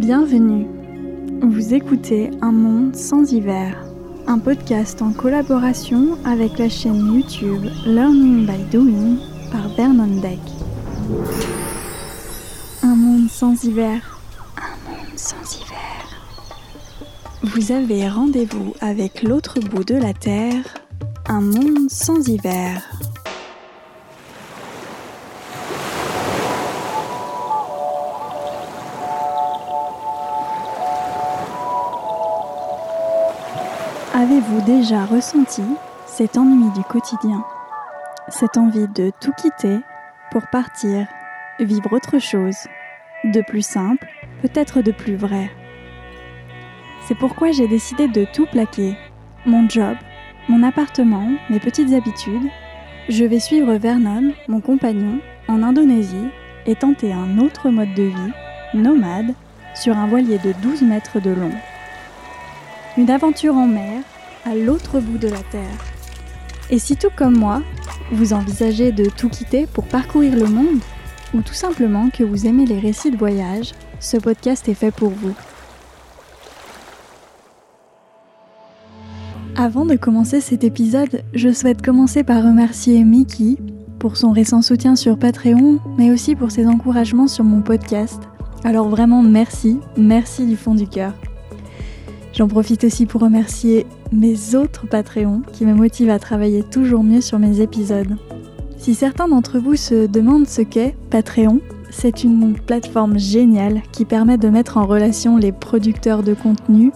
Bienvenue. Vous écoutez Un monde sans hiver, un podcast en collaboration avec la chaîne YouTube Learning by Doing par Vernon Deck. Un monde sans hiver. Un monde sans hiver. Vous avez rendez-vous avec l'autre bout de la Terre. Un monde sans hiver. Avez-vous déjà ressenti cet ennui du quotidien Cette envie de tout quitter pour partir, vivre autre chose, de plus simple, peut-être de plus vrai? C'est pourquoi j'ai décidé de tout plaquer. Mon job, mon appartement, mes petites habitudes. Je vais suivre Vernon, mon compagnon, en Indonésie et tenter un autre mode de vie, nomade, sur un voilier de 12 mètres de long. Une aventure en mer à l'autre bout de la Terre. Et si tout comme moi, vous envisagez de tout quitter pour parcourir le monde, ou tout simplement que vous aimez les récits de voyage, ce podcast est fait pour vous. Avant de commencer cet épisode, je souhaite commencer par remercier Mickey pour son récent soutien sur Patreon, mais aussi pour ses encouragements sur mon podcast. Alors vraiment merci, merci du fond du cœur. J'en profite aussi pour remercier mes autres Patreons qui me motivent à travailler toujours mieux sur mes épisodes. Si certains d'entre vous se demandent ce qu'est Patreon, c'est une plateforme géniale qui permet de mettre en relation les producteurs de contenu,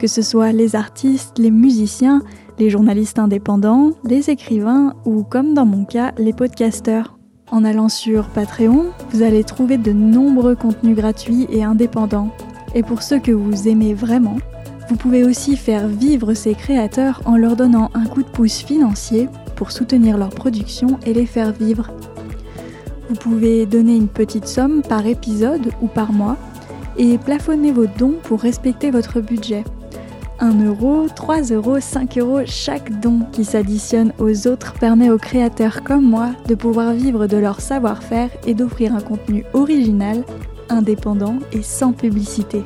que ce soit les artistes, les musiciens, les journalistes indépendants, les écrivains ou comme dans mon cas, les podcasteurs. En allant sur Patreon, vous allez trouver de nombreux contenus gratuits et indépendants. Et pour ceux que vous aimez vraiment, vous pouvez aussi faire vivre ces créateurs en leur donnant un coup de pouce financier pour soutenir leur production et les faire vivre. Vous pouvez donner une petite somme par épisode ou par mois et plafonner vos dons pour respecter votre budget. 1 euro, 3 euros, 5 euros, chaque don qui s'additionne aux autres permet aux créateurs comme moi de pouvoir vivre de leur savoir-faire et d'offrir un contenu original, indépendant et sans publicité.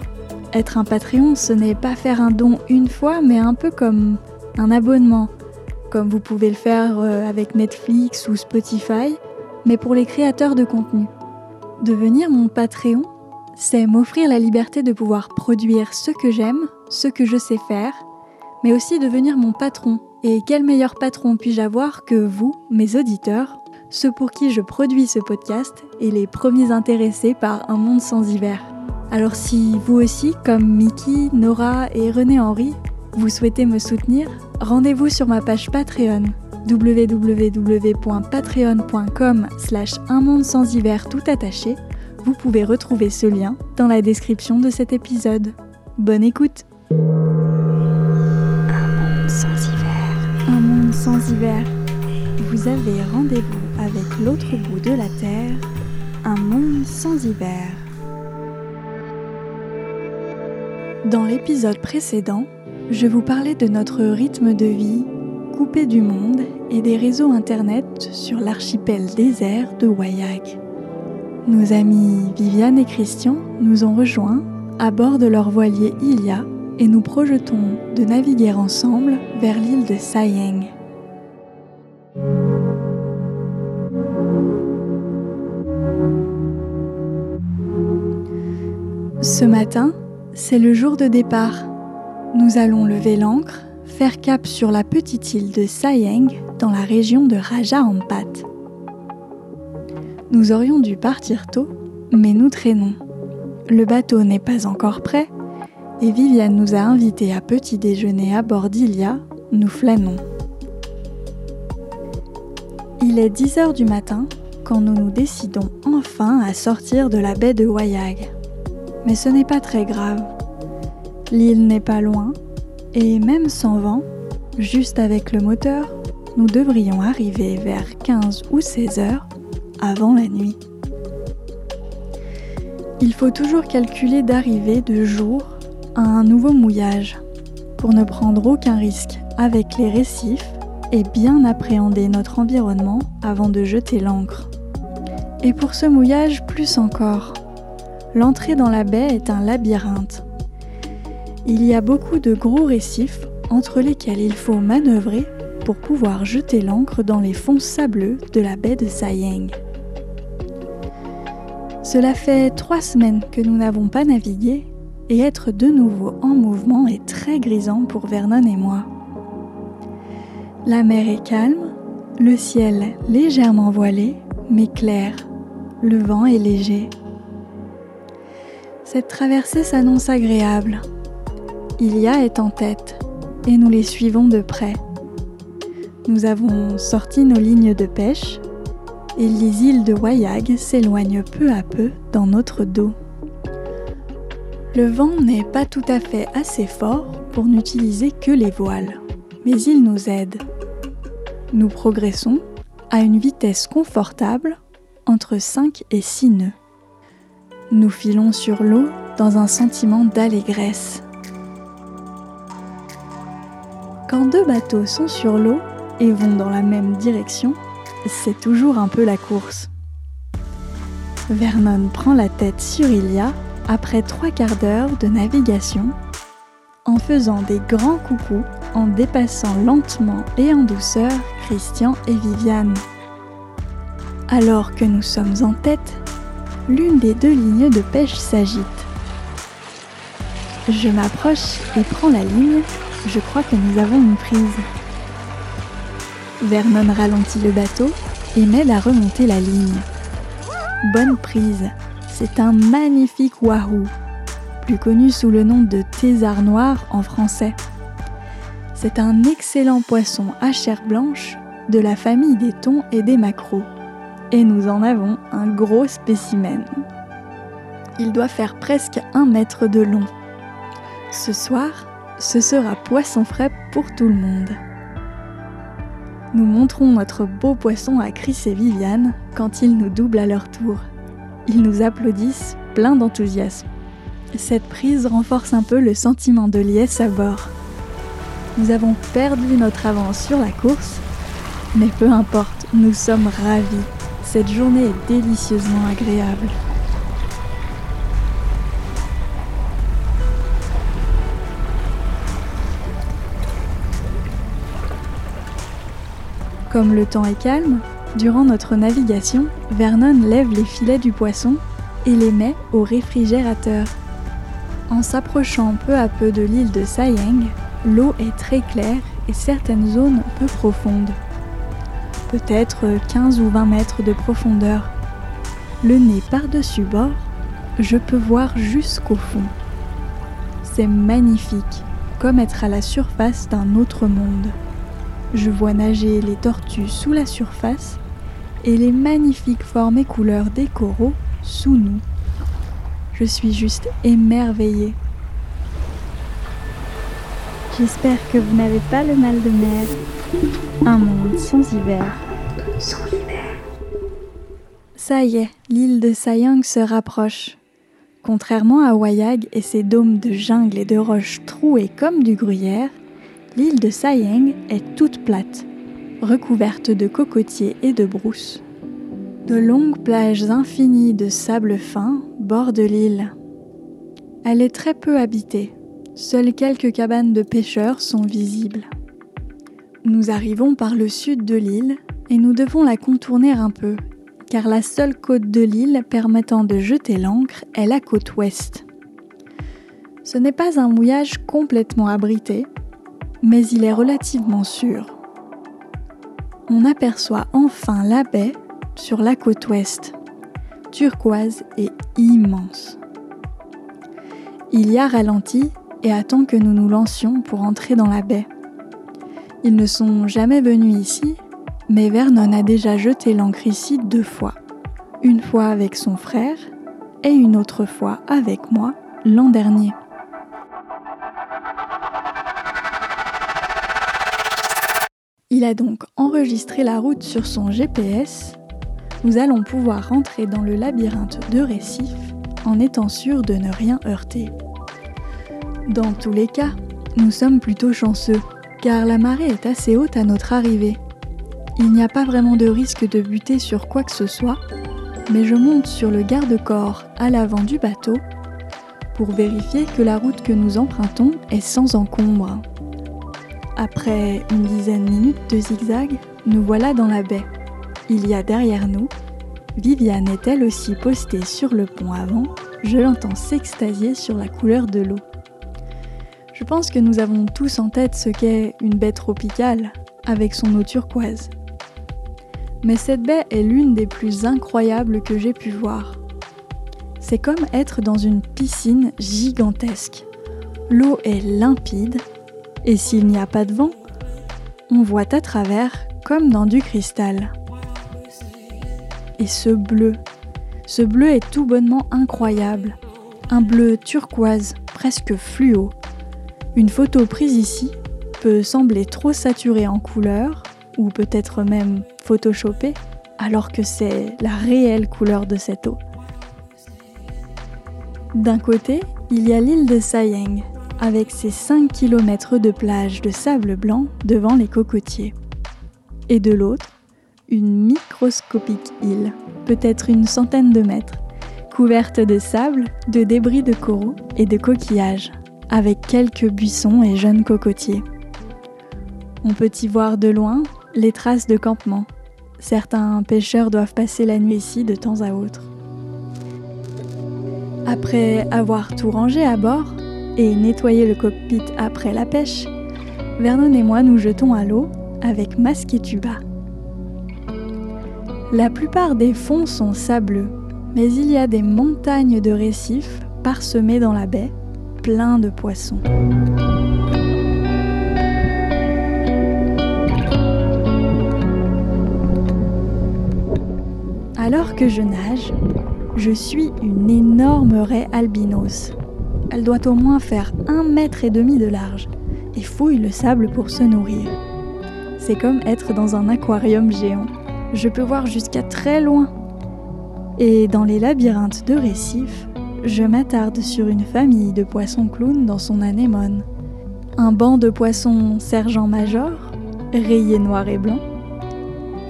Être un Patreon, ce n'est pas faire un don une fois, mais un peu comme un abonnement, comme vous pouvez le faire euh, avec Netflix ou Spotify, mais pour les créateurs de contenu. Devenir mon Patreon, c'est m'offrir la liberté de pouvoir produire ce que j'aime, ce que je sais faire, mais aussi devenir mon patron. Et quel meilleur patron puis-je avoir que vous, mes auditeurs, ceux pour qui je produis ce podcast et les premiers intéressés par un monde sans hiver. Alors si vous aussi, comme Mickey, Nora et René Henry, vous souhaitez me soutenir, rendez-vous sur ma page Patreon www.patreon.com slash un monde sans hiver tout attaché. Vous pouvez retrouver ce lien dans la description de cet épisode. Bonne écoute Un monde sans hiver. Un monde sans hiver. Vous avez rendez-vous avec l'autre bout de la Terre. Un monde sans hiver. Dans l'épisode précédent, je vous parlais de notre rythme de vie coupé du monde et des réseaux Internet sur l'archipel désert de Wayag. Nos amis Viviane et Christian nous ont rejoints à bord de leur voilier Ilia et nous projetons de naviguer ensemble vers l'île de Sayeng. Ce matin, c'est le jour de départ. Nous allons lever l'ancre, faire cap sur la petite île de Sayeng dans la région de Raja Ampat. Nous aurions dû partir tôt, mais nous traînons. Le bateau n'est pas encore prêt et Viviane nous a invités à petit déjeuner à bord d'Ilia, nous flânons. Il est 10 heures du matin quand nous nous décidons enfin à sortir de la baie de Wayag. Mais ce n'est pas très grave. L'île n'est pas loin, et même sans vent, juste avec le moteur, nous devrions arriver vers 15 ou 16 heures avant la nuit. Il faut toujours calculer d'arriver de jour à un nouveau mouillage pour ne prendre aucun risque avec les récifs et bien appréhender notre environnement avant de jeter l'ancre. Et pour ce mouillage, plus encore, L'entrée dans la baie est un labyrinthe. Il y a beaucoup de gros récifs entre lesquels il faut manœuvrer pour pouvoir jeter l'ancre dans les fonds sableux de la baie de Sayeng. Cela fait trois semaines que nous n'avons pas navigué et être de nouveau en mouvement est très grisant pour Vernon et moi. La mer est calme, le ciel légèrement voilé mais clair, le vent est léger. Cette traversée s'annonce agréable. Ilia est en tête et nous les suivons de près. Nous avons sorti nos lignes de pêche et les îles de Wayag s'éloignent peu à peu dans notre dos. Le vent n'est pas tout à fait assez fort pour n'utiliser que les voiles, mais il nous aide. Nous progressons à une vitesse confortable entre 5 et 6 nœuds. Nous filons sur l'eau dans un sentiment d'allégresse. Quand deux bateaux sont sur l'eau et vont dans la même direction, c'est toujours un peu la course. Vernon prend la tête sur Ilia après trois quarts d'heure de navigation en faisant des grands coucous en dépassant lentement et en douceur Christian et Viviane. Alors que nous sommes en tête, l'une des deux lignes de pêche s'agite. Je m'approche et prends la ligne, je crois que nous avons une prise. Vernon ralentit le bateau et m'aide à remonter la ligne. Bonne prise, c'est un magnifique wahoo, plus connu sous le nom de thésard noir en français. C'est un excellent poisson à chair blanche de la famille des thons et des maquereaux. Et nous en avons un gros spécimen. Il doit faire presque un mètre de long. Ce soir, ce sera poisson frais pour tout le monde nous montrons notre beau poisson à Chris et Viviane quand ils nous doublent à leur tour. Ils nous applaudissent plein d'enthousiasme. Cette prise renforce un peu le sentiment de liesse à bord. Nous avons perdu notre avance sur la course, mais peu importe, nous sommes ravis. Cette journée est délicieusement agréable. Comme le temps est calme, durant notre navigation, Vernon lève les filets du poisson et les met au réfrigérateur. En s'approchant peu à peu de l'île de Sayeng, l'eau est très claire et certaines zones peu profondes. Peut-être 15 ou 20 mètres de profondeur. Le nez par-dessus bord, je peux voir jusqu'au fond. C'est magnifique, comme être à la surface d'un autre monde. Je vois nager les tortues sous la surface et les magnifiques formes et couleurs des coraux sous nous. Je suis juste émerveillée. J'espère que vous n'avez pas le mal de mer. Un monde sans hiver. Sans hiver. Ça y est, l'île de Sayang se rapproche. Contrairement à Wayag et ses dômes de jungle et de roches trouées comme du gruyère, l'île de Sayeng est toute plate, recouverte de cocotiers et de brousses. De longues plages infinies de sable fin bordent l'île. Elle est très peu habitée, seules quelques cabanes de pêcheurs sont visibles. Nous arrivons par le sud de l'île et nous devons la contourner un peu, car la seule côte de l'île permettant de jeter l'ancre est la côte ouest. Ce n'est pas un mouillage complètement abrité, mais il est relativement sûr. On aperçoit enfin la baie sur la côte ouest, turquoise et immense. Il y a ralenti et attend que nous nous lancions pour entrer dans la baie. Ils ne sont jamais venus ici, mais Vernon a déjà jeté l'ancre ici deux fois. Une fois avec son frère et une autre fois avec moi l'an dernier. Il a donc enregistré la route sur son GPS. Nous allons pouvoir rentrer dans le labyrinthe de récifs en étant sûr de ne rien heurter. Dans tous les cas, nous sommes plutôt chanceux, car la marée est assez haute à notre arrivée. Il n'y a pas vraiment de risque de buter sur quoi que ce soit, mais je monte sur le garde-corps à l'avant du bateau pour vérifier que la route que nous empruntons est sans encombre. Après une dizaine de minutes de zigzag, nous voilà dans la baie. Il y a derrière nous, Viviane est elle aussi postée sur le pont avant, je l'entends s'extasier sur la couleur de l'eau. Pense que nous avons tous en tête ce qu'est une baie tropicale, avec son eau turquoise. Mais cette baie est l'une des plus incroyables que j'ai pu voir. C'est comme être dans une piscine gigantesque. L'eau est limpide, et s'il n'y a pas de vent, on voit à travers comme dans du cristal. Et ce bleu, ce bleu est tout bonnement incroyable. Un bleu turquoise, presque fluo. Une photo prise ici peut sembler trop saturée en couleur, ou peut-être même photoshopée, alors que c'est la réelle couleur de cette eau. D'un côté, il y a l'île de Sayeng, avec ses 5 km de plage de sable blanc devant les cocotiers. Et de l'autre, une microscopique île, peut-être une centaine de mètres, couverte de sable, de débris de coraux et de coquillages, avec quelques buissons et jeunes cocotiers. On peut y voir de loin les traces de campement. Certains pêcheurs doivent passer la nuit ici de temps à autre. Après avoir tout rangé à bord et nettoyé le cockpit après la pêche, Vernon et moi nous jetons à l'eau avec masque et tuba. La plupart des fonds sont sableux, mais il y a des montagnes de récifs parsemés dans la baie, pleins de poissons. Alors que je nage, je suis une énorme raie albinos. Elle doit au moins faire un mètre et demi de large et fouille le sable pour se nourrir. C'est comme être dans un aquarium géant. Je peux voir jusqu'à très loin. Et dans les labyrinthes de récifs, je m'attarde sur une famille de poissons clowns dans son anémone. Un banc de poissons sergent-major, rayés noir et blanc,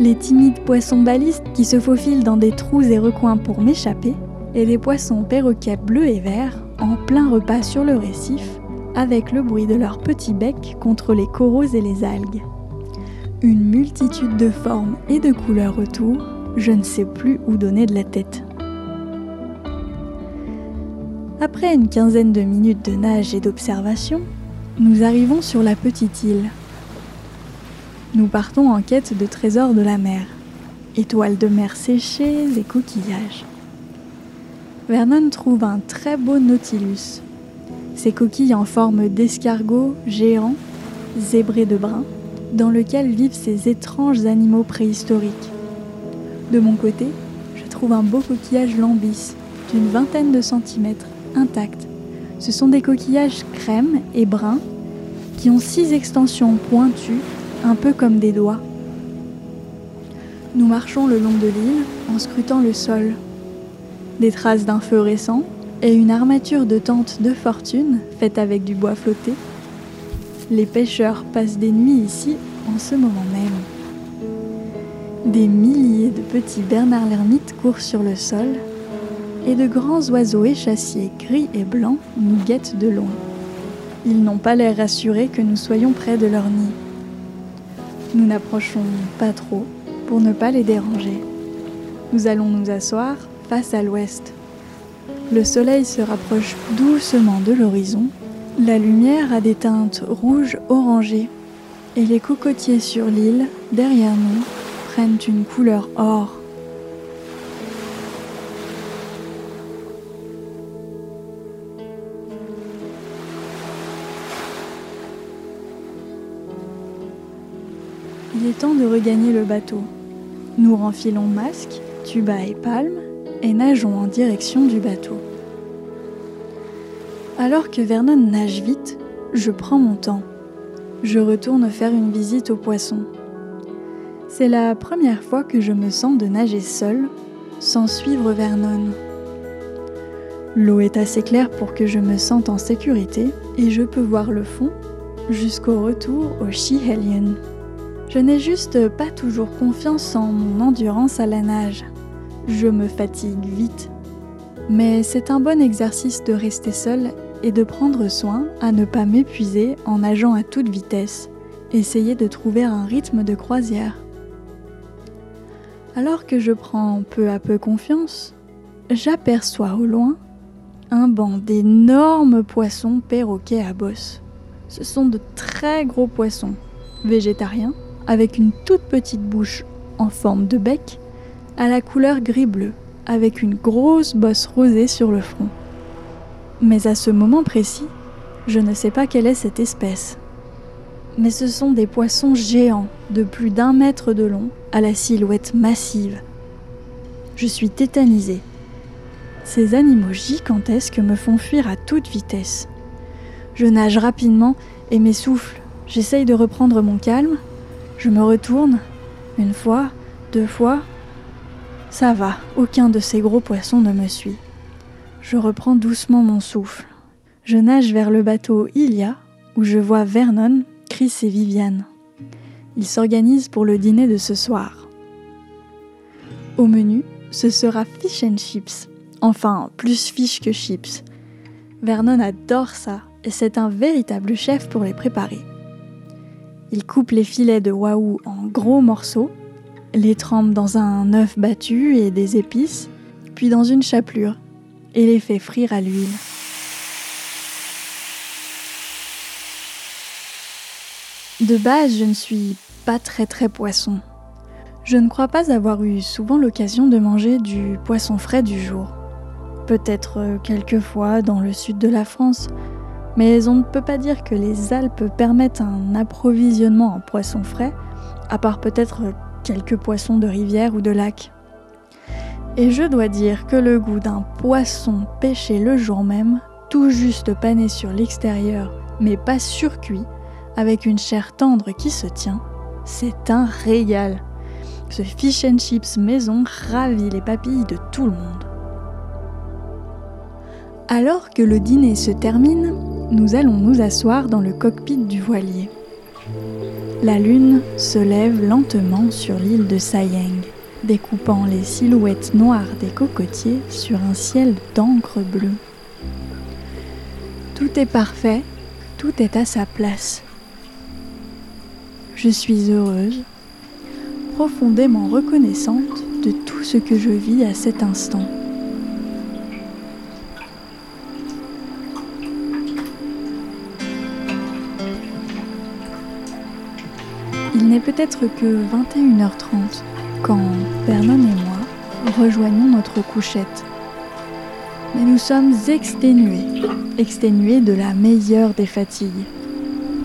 les timides poissons balistes qui se faufilent dans des trous et recoins pour m'échapper, et des poissons perroquets bleus et verts en plein repas sur le récif, avec le bruit de leurs petits becs contre les coraux et les algues. Une multitude de formes et de couleurs autour, je ne sais plus où donner de la tête. Après une quinzaine de minutes de nage et d'observation, nous arrivons sur la petite île nous partons en quête de trésors de la mer, étoiles de mer séchées et coquillages. Vernon trouve un très beau nautilus. Ses coquilles en forme d'escargot géant, zébrés de brun, dans lequel vivent ces étranges animaux préhistoriques. De mon côté, je trouve un beau coquillage lambis d'une vingtaine de centimètres, intact. Ce sont des coquillages crème et bruns qui ont six extensions pointues un peu comme des doigts. Nous marchons le long de l'île en scrutant le sol. Des traces d'un feu récent et une armature de tente de fortune faite avec du bois flotté. Les pêcheurs passent des nuits ici en ce moment même. Des milliers de petits bernard l'ermite courent sur le sol et de grands oiseaux échassiers gris et blancs nous guettent de loin. Ils n'ont pas l'air rassurés que nous soyons près de leur nid. Nous n'approchons pas trop pour ne pas les déranger. Nous allons nous asseoir face à l'ouest. Le soleil se rapproche doucement de l'horizon. La lumière a des teintes rouges orangées et les cocotiers sur l'île, derrière nous, prennent une couleur or. De regagner le bateau. Nous renfilons masque, tuba et palme et nageons en direction du bateau. Alors que Vernon nage vite, je prends mon temps. Je retourne faire une visite aux poissons. C'est la première fois que je me sens de nager seule, sans suivre Vernon. L'eau est assez claire pour que je me sente en sécurité et je peux voir le fond jusqu'au retour au Schiehallion. Je n'ai juste pas toujours confiance en mon endurance à la nage. je me fatigue vite. Mais c'est un bon exercice de rester seul et de prendre soin à ne pas m'épuiser en nageant à toute vitesse, essayer de trouver un rythme de croisière. Alors que je prends peu à peu confiance, j'aperçois au loin un banc d'énormes poissons perroquets à bosse. Ce sont de très gros poissons, végétariens, avec une toute petite bouche en forme de bec, à la couleur gris-bleu, avec une grosse bosse rosée sur le front. Mais à ce moment précis, je ne sais pas quelle est cette espèce. Mais ce sont des poissons géants de plus d'un mètre de long à la silhouette massive. Je suis tétanisée ces animaux gigantesques me font fuir à toute vitesse. Je nage rapidement et m'essouffle. J'essaye de reprendre mon calme. Je me retourne. Une fois, deux fois. Ça va, aucun de ces gros poissons ne me suit. Je reprends doucement mon souffle. Je nage vers le bateau Ilia, où je vois Vernon, Chris et Viviane. Ils s'organisent pour le dîner de ce soir. Au menu, ce sera fish and chips, Enfin, plus fiches que chips. Vernon adore ça et c'est un véritable chef pour les préparer. Il coupe les filets de waouh en gros morceaux, les trempe dans un œuf battu et des épices, puis dans une chapelure et les fait frire à l'huile. De base, je ne suis pas très très poisson. Je ne crois pas avoir eu souvent l'occasion de manger du poisson frais du jour peut-être euh, quelquefois dans le sud de la France, mais on ne peut pas dire que les Alpes permettent un approvisionnement en poissons frais, à part peut-être quelques poissons de rivière ou de lac. Et je dois dire que le goût d'un poisson pêché le jour même, tout juste pané sur l'extérieur, mais pas surcuit, avec une chair tendre qui se tient, c'est un régal. Ce fish and chips maison ravit les papilles de tout le monde. Alors que le dîner se termine, nous allons nous asseoir dans le cockpit du voilier. La lune se lève lentement sur l'île de Sayeng, découpant les silhouettes noires des cocotiers sur un ciel d'encre bleue. Tout est parfait, tout est à sa place. Je suis heureuse, profondément reconnaissante de tout ce que je vis à cet instant. N'est peut-être que 21h30 quand Vernon et moi rejoignons notre couchette. Mais nous sommes exténués, exténués de la meilleure des fatigues.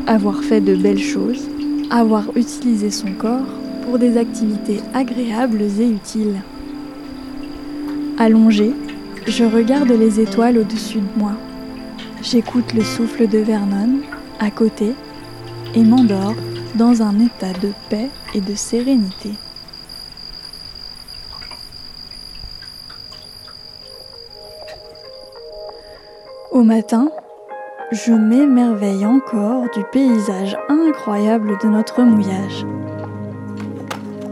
Avoir fait de belles choses, avoir utilisé son corps pour des activités agréables et utiles. Allongé, je regarde les étoiles au-dessus de moi. J'écoute le souffle de Vernon à côté et m'endors dans un état de paix et de sérénité. Au matin, je m'émerveille encore du paysage incroyable de notre mouillage.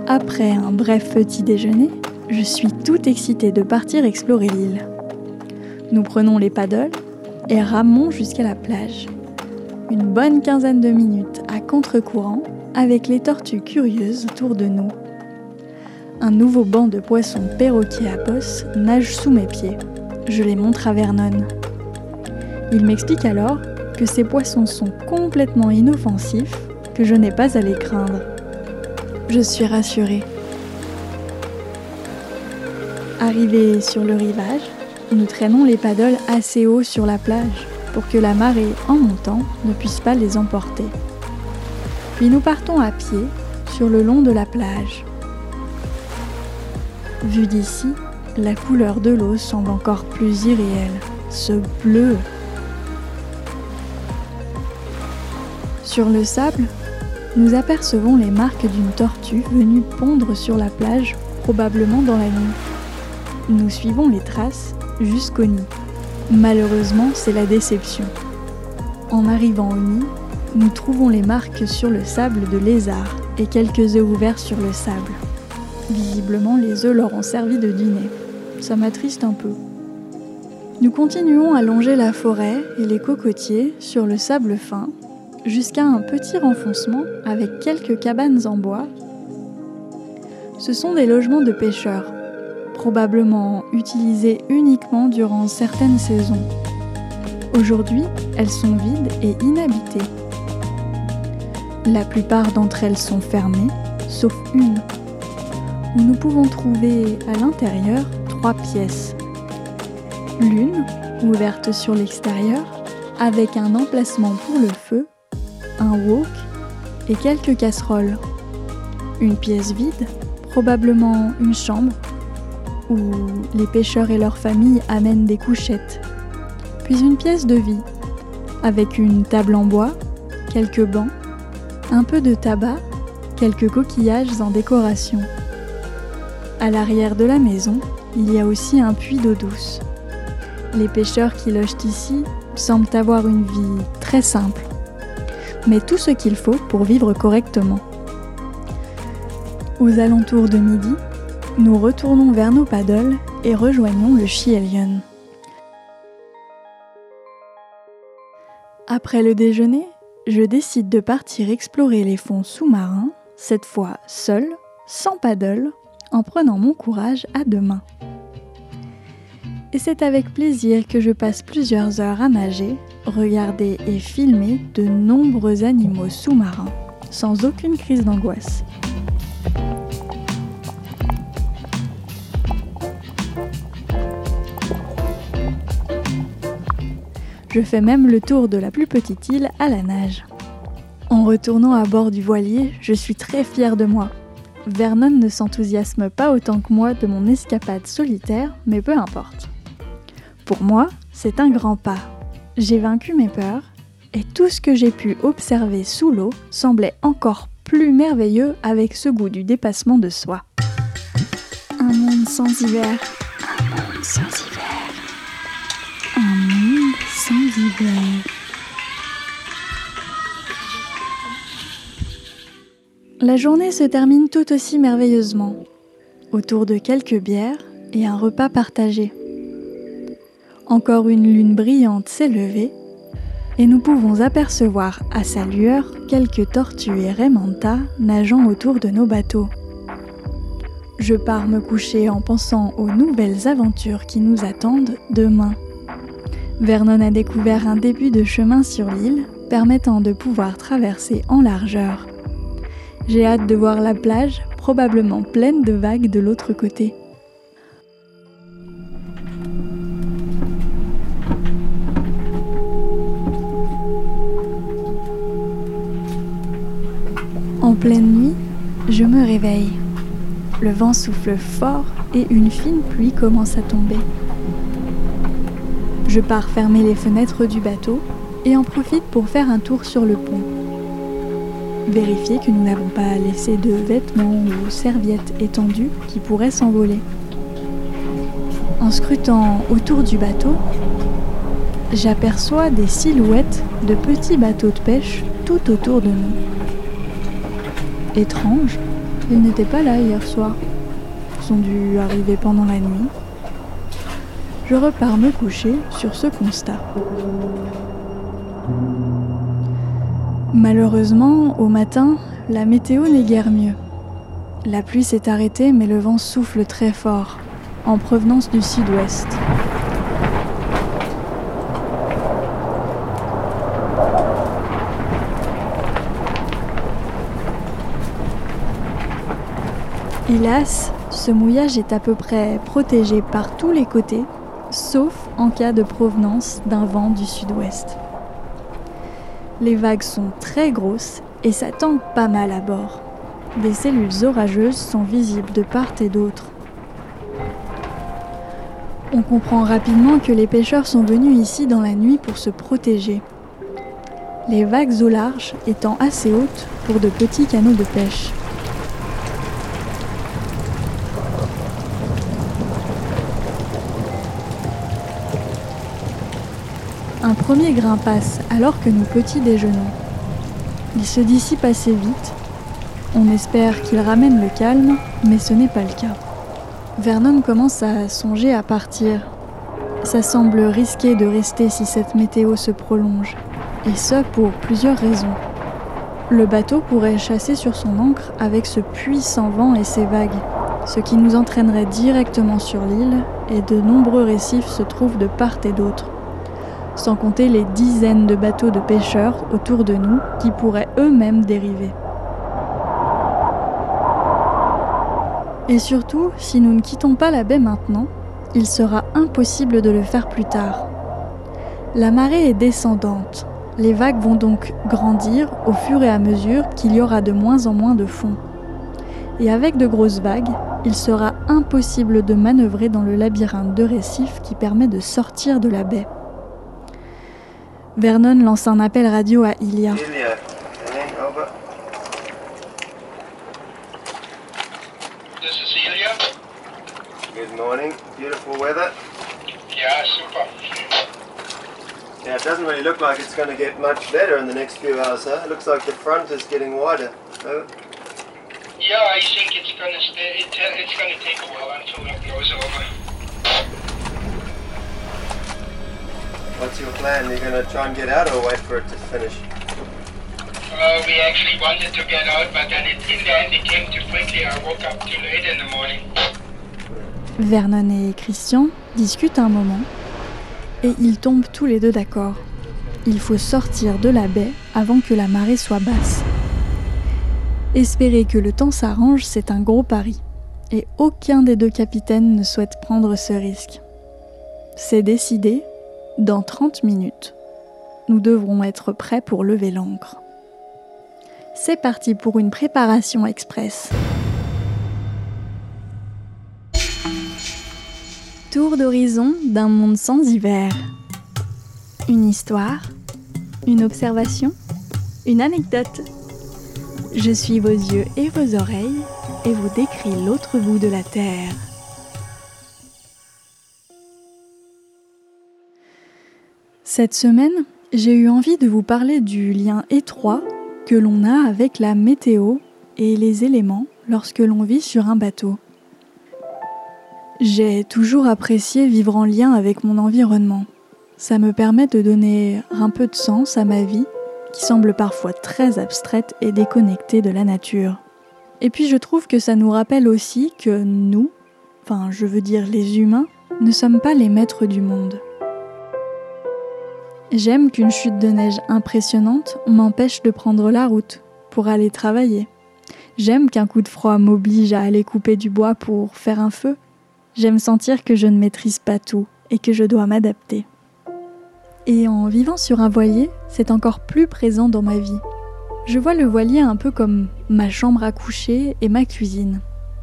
Après un bref petit déjeuner, je suis tout excitée de partir explorer l'île. Nous prenons les paddles et ramons jusqu'à la plage une bonne quinzaine de minutes à contre-courant avec les tortues curieuses autour de nous. Un nouveau banc de poissons perroquets à bosse nage sous mes pieds. Je les montre à Vernon. Il m'explique alors que ces poissons sont complètement inoffensifs, que je n'ai pas à les craindre. Je suis rassurée. Arrivés sur le rivage, nous traînons les paddles assez haut sur la plage pour que la marée, en montant, ne puisse pas les emporter. Puis nous partons à pied sur le long de la plage. Vu d'ici, la couleur de l'eau semble encore plus irréelle, ce bleu. Sur le sable, nous apercevons les marques d'une tortue venue pondre sur la plage, probablement dans la nuit. Nous suivons les traces jusqu'au nid. Malheureusement, c'est la déception. En arrivant au nid, nous trouvons les marques sur le sable de lézards et quelques œufs ouverts sur le sable. Visiblement, les œufs leur ont servi de dîner. Ça m'attriste un peu. Nous continuons à longer la forêt et les cocotiers sur le sable fin jusqu'à un petit renfoncement avec quelques cabanes en bois. Ce sont des logements de pêcheurs, probablement utilisés uniquement durant certaines saisons. Aujourd'hui, elles sont vides et inhabitées. La plupart d'entre elles sont fermées, sauf une, nous pouvons trouver à l'intérieur trois pièces. L'une, ouverte sur l'extérieur, avec un emplacement pour le feu, un wok et quelques casseroles. Une pièce vide, probablement une chambre, où les pêcheurs et leurs familles amènent des couchettes. Puis une pièce de vie, avec une table en bois, quelques bancs, un peu de tabac, quelques coquillages en décoration. À l'arrière de la maison, il y a aussi un puits d'eau douce. Les pêcheurs qui logent ici semblent avoir une vie très simple, mais tout ce qu'il faut pour vivre correctement. Aux alentours de midi, nous retournons vers nos paddles et rejoignons le Chielion. Après le déjeuner, je décide de partir explorer les fonds sous-marins, cette fois seul, sans paddle, en prenant mon courage à deux mains. Et c'est avec plaisir que je passe plusieurs heures à nager, regarder et filmer de nombreux animaux sous-marins, sans aucune crise d'angoisse. Je fais même le tour de la plus petite île à la nage. En retournant à bord du voilier, je suis très fière de moi. Vernon ne s'enthousiasme pas autant que moi de mon escapade solitaire, mais peu importe. Pour moi, c'est un grand pas. J'ai vaincu mes peurs, et tout ce que j'ai pu observer sous l'eau semblait encore plus merveilleux avec ce goût du dépassement de soi. Un monde sans hiver. Un monde sans hiver. La journée se termine tout aussi merveilleusement, autour de quelques bières et un repas partagé. Encore une lune brillante s'est levée et nous pouvons apercevoir à sa lueur quelques tortues et raimentas nageant autour de nos bateaux. Je pars me coucher en pensant aux nouvelles aventures qui nous attendent demain. Vernon a découvert un début de chemin sur l'île permettant de pouvoir traverser en largeur. J'ai hâte de voir la plage, probablement pleine de vagues de l'autre côté. En pleine nuit, je me réveille. Le vent souffle fort et une fine pluie commence à tomber. Je pars fermer les fenêtres du bateau et en profite pour faire un tour sur le pont. Vérifier que nous n'avons pas laissé de vêtements ou serviettes étendues qui pourraient s'envoler. En scrutant autour du bateau, j'aperçois des silhouettes de petits bateaux de pêche tout autour de nous. Étrange, ils n'étaient pas là hier soir. Ils ont dû arriver pendant la nuit. Je repars me coucher sur ce constat. Malheureusement, au matin, la météo n'est guère mieux. La pluie s'est arrêtée, mais le vent souffle très fort, en provenance du sud-ouest. Hélas, ce mouillage est à peu près protégé par tous les côtés, sauf en cas de provenance d'un vent du sud-ouest. Les vagues sont très grosses et tangue pas mal à bord. Des cellules orageuses sont visibles de part et d'autre. On comprend rapidement que les pêcheurs sont venus ici dans la nuit pour se protéger. Les vagues au large étant assez hautes pour de petits canaux de pêche. Premier grimpasse alors que nous petit déjeunons. Il se dissipe assez vite On espère qu'il ramène le calme, mais ce n'est pas le cas. Vernon commence à songer à partir. Ça semble risqué de rester si cette météo se prolonge, et ce pour plusieurs raisons. Le bateau pourrait chasser sur son ancre avec ce puissant vent et ses vagues, ce qui nous entraînerait directement sur l'île, et de nombreux récifs se trouvent de part et d'autre. Sans compter les dizaines de bateaux de pêcheurs autour de nous qui pourraient eux-mêmes dériver. Et surtout, si nous ne quittons pas la baie maintenant, il sera impossible de le faire plus tard. La marée est descendante. Les vagues vont donc grandir au fur et à mesure qu'il y aura de moins en moins de fond. Et avec de grosses vagues, il sera impossible de manœuvrer dans le labyrinthe de récifs qui permet de sortir de la baie. Vernon lance un appel radio à Ilia. Good morning. Beautiful weather. Yeah, super. Now, it doesn't really look like it's going to get much better in the next few hours, huh? It looks like the front is getting wider. Yeah, I think it's gonna stay. It, it's gonna take a while until it blows over. What's your plan? You're going to try and get out or wait for it to finish? Uh, we actually wanted to get out, but then it, in the end it came too quickly. I woke up too late in the morning. Vernon et Christian discutent un moment et ils tombent tous les deux d'accord. Il faut sortir de la baie avant que la marée soit basse. Espérer que le temps s'arrange, c'est un gros pari. Et aucun des deux capitaines ne souhaite prendre ce risque. C'est décidé, dans 30 minutes, nous devrons être prêts pour lever l'ancre. C'est parti pour une préparation express. Tour d'horizon d'un monde sans hiver. Une histoire, une observation, une anecdote. Je suis vos yeux et vos oreilles et vous décris l'autre bout de la Terre. Cette semaine, j'ai eu envie de vous parler du lien étroit que l'on a avec la météo et les éléments lorsque l'on vit sur un bateau. J'ai toujours apprécié vivre en lien avec mon environnement. Ça me permet de donner un peu de sens à ma vie, qui semble parfois très abstraite et déconnectée de la nature. Et puis je trouve que ça nous rappelle aussi que nous, enfin je veux dire les humains, ne sommes pas les maîtres du monde. J'aime qu'une chute de neige impressionnante m'empêche de prendre la route pour aller travailler. J'aime qu'un coup de froid m'oblige à aller couper du bois pour faire un feu. J'aime sentir que je ne maîtrise pas tout et que je dois m'adapter. Et en vivant sur un voilier, c'est encore plus présent dans ma vie. Je vois le voilier un peu comme ma chambre à coucher et ma cuisine.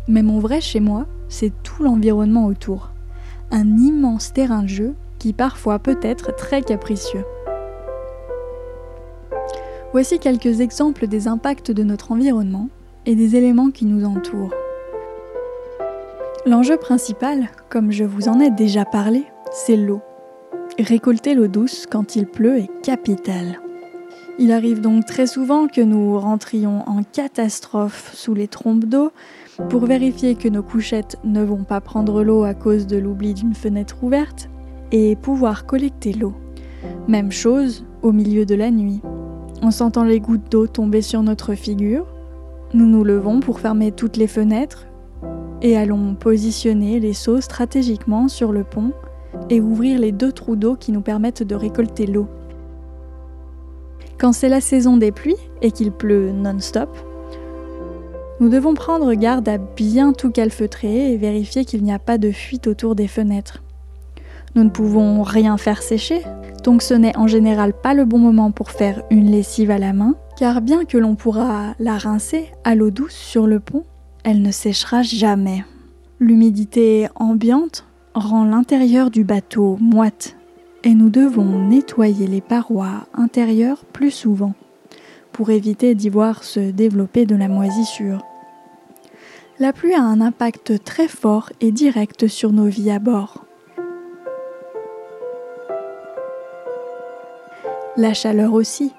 Mais mon vrai chez moi, c'est tout l'environnement autour. Un immense terrain de jeu qui parfois peut être très capricieux. Voici quelques exemples des impacts de notre environnement et des éléments qui nous entourent. L'enjeu principal, comme je vous en ai déjà parlé, c'est l'eau. Récolter l'eau douce quand il pleut est capital. Il arrive donc très souvent que nous rentrions en catastrophe sous les trompes d'eau pour vérifier que nos couchettes ne vont pas prendre l'eau à cause de l'oubli d'une fenêtre ouverte et pouvoir collecter l'eau. Même chose au milieu de la nuit. En sentant les gouttes d'eau tomber sur notre figure, nous nous levons pour fermer toutes les fenêtres et allons positionner les seaux stratégiquement sur le pont et ouvrir les deux trous d'eau qui nous permettent de récolter l'eau. Quand c'est la saison des pluies et qu'il pleut non-stop, nous devons prendre garde à bien tout calfeutrer et vérifier qu'il n'y a pas de fuite autour des fenêtres. Nous ne pouvons rien faire sécher, donc ce n'est en général pas le bon moment pour faire une lessive à la main, car bien que l'on pourra la rincer à l'eau douce sur le pont, elle ne séchera jamais. L'humidité ambiante rend l'intérieur du bateau moite et nous devons nettoyer les parois intérieures plus souvent pour éviter d'y voir se développer de la moisissure. La pluie a un impact très fort et direct sur nos vies à bord. La chaleur aussi.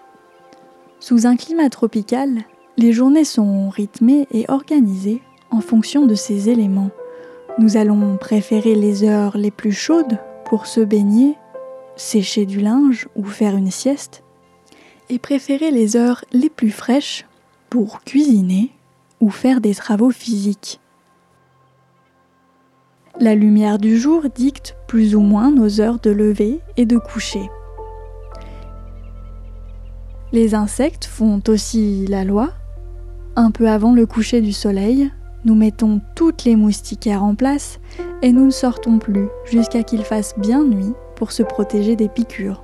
Sous un climat tropical, Les journées sont rythmées et organisées en fonction de ces éléments. Nous allons préférer les heures les plus chaudes pour se baigner, sécher du linge ou faire une sieste, et préférer les heures les plus fraîches pour cuisiner ou faire des travaux physiques. La lumière du jour dicte plus ou moins nos heures de lever et de coucher. Les insectes font aussi la loi. Un peu avant le coucher du soleil, nous mettons toutes les moustiquaires en place et nous ne sortons plus jusqu'à qu'il fasse bien nuit pour se protéger des piqûres.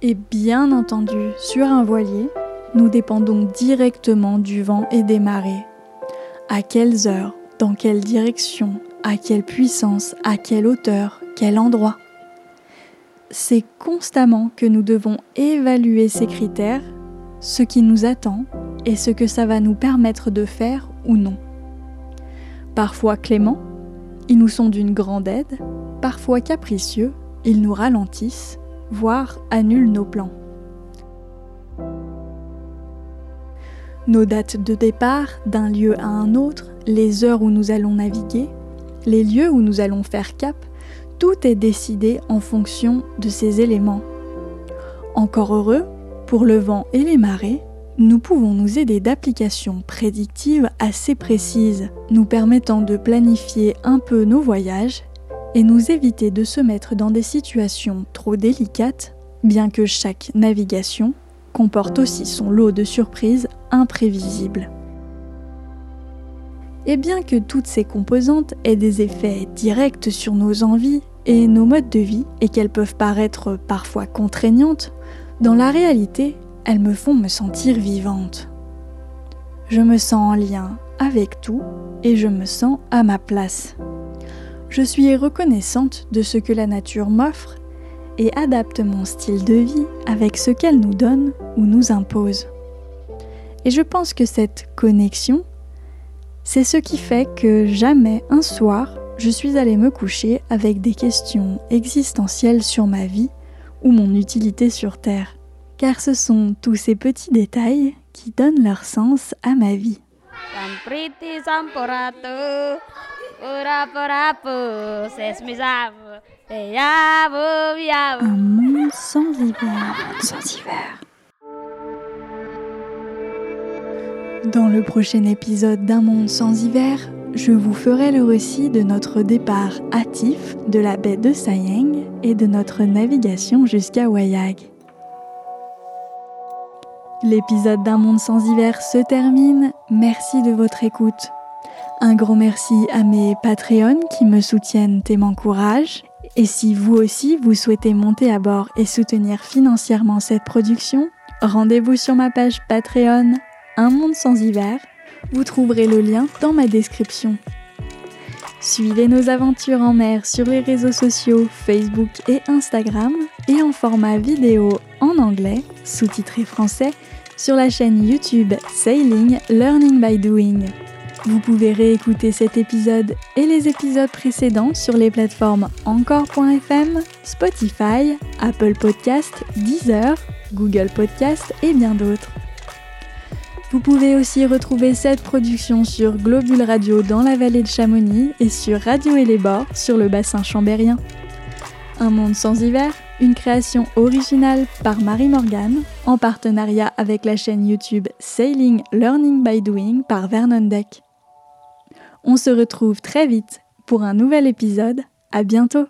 Et bien entendu, sur un voilier, nous dépendons directement du vent et des marées. À quelles heures, dans quelle direction, à quelle puissance, à quelle hauteur, quel endroit? C'est constamment que nous devons évaluer ces critères, ce qui nous attend et ce que ça va nous permettre de faire ou non. Parfois cléments, ils nous sont d'une grande aide, parfois capricieux, ils nous ralentissent, voire annulent nos plans. Nos dates de départ d'un lieu à un autre, les heures où nous allons naviguer, les lieux où nous allons faire cap, tout est décidé en fonction de ces éléments. Encore heureux, pour le vent et les marées, nous pouvons nous aider d'applications prédictives assez précises, nous permettant de planifier un peu nos voyages et nous éviter de se mettre dans des situations trop délicates, bien que chaque navigation comporte aussi son lot de surprises imprévisibles. Et bien que toutes ces composantes aient des effets directs sur nos envies et nos modes de vie et qu'elles peuvent paraître parfois contraignantes, dans la réalité, elles me font me sentir vivante. Je me sens en lien avec tout et je me sens à ma place. Je suis reconnaissante de ce que la nature m'offre et adapte mon style de vie avec ce qu'elle nous donne ou nous impose. Et je pense que cette connexion, c'est ce qui fait que jamais un soir, je suis allée me coucher avec des questions existentielles sur ma vie ou mon utilité sur Terre car ce sont tous ces petits détails qui donnent leur sens à ma vie. Un monde sans hiver. Sans hiver. Dans le prochain épisode d'Un monde sans hiver, je vous ferai le récit de notre départ hâtif de la baie de Sayeng et de notre navigation jusqu'à Wayag. L'épisode d'un monde sans hiver se termine. Merci de votre écoute. Un grand merci à mes Patreons qui me soutiennent et m'encouragent. Et si vous aussi vous souhaitez monter à bord et soutenir financièrement cette production, rendez-vous sur ma page Patreon Un monde sans hiver. Vous trouverez le lien dans ma description. Suivez nos aventures en mer sur les réseaux sociaux Facebook et Instagram et en format vidéo en anglais, sous-titré français, sur la chaîne YouTube Sailing Learning by Doing. Vous pouvez réécouter cet épisode et les épisodes précédents sur les plateformes encore.fm, Spotify, Apple Podcast, Deezer, Google Podcast et bien d'autres. Vous pouvez aussi retrouver cette production sur Globule Radio dans la vallée de Chamonix et sur Radio et les Bords sur le bassin chambérien. Un monde sans hiver une création originale par Marie Morgan en partenariat avec la chaîne YouTube Sailing Learning by Doing par Vernon Deck. On se retrouve très vite pour un nouvel épisode. À bientôt!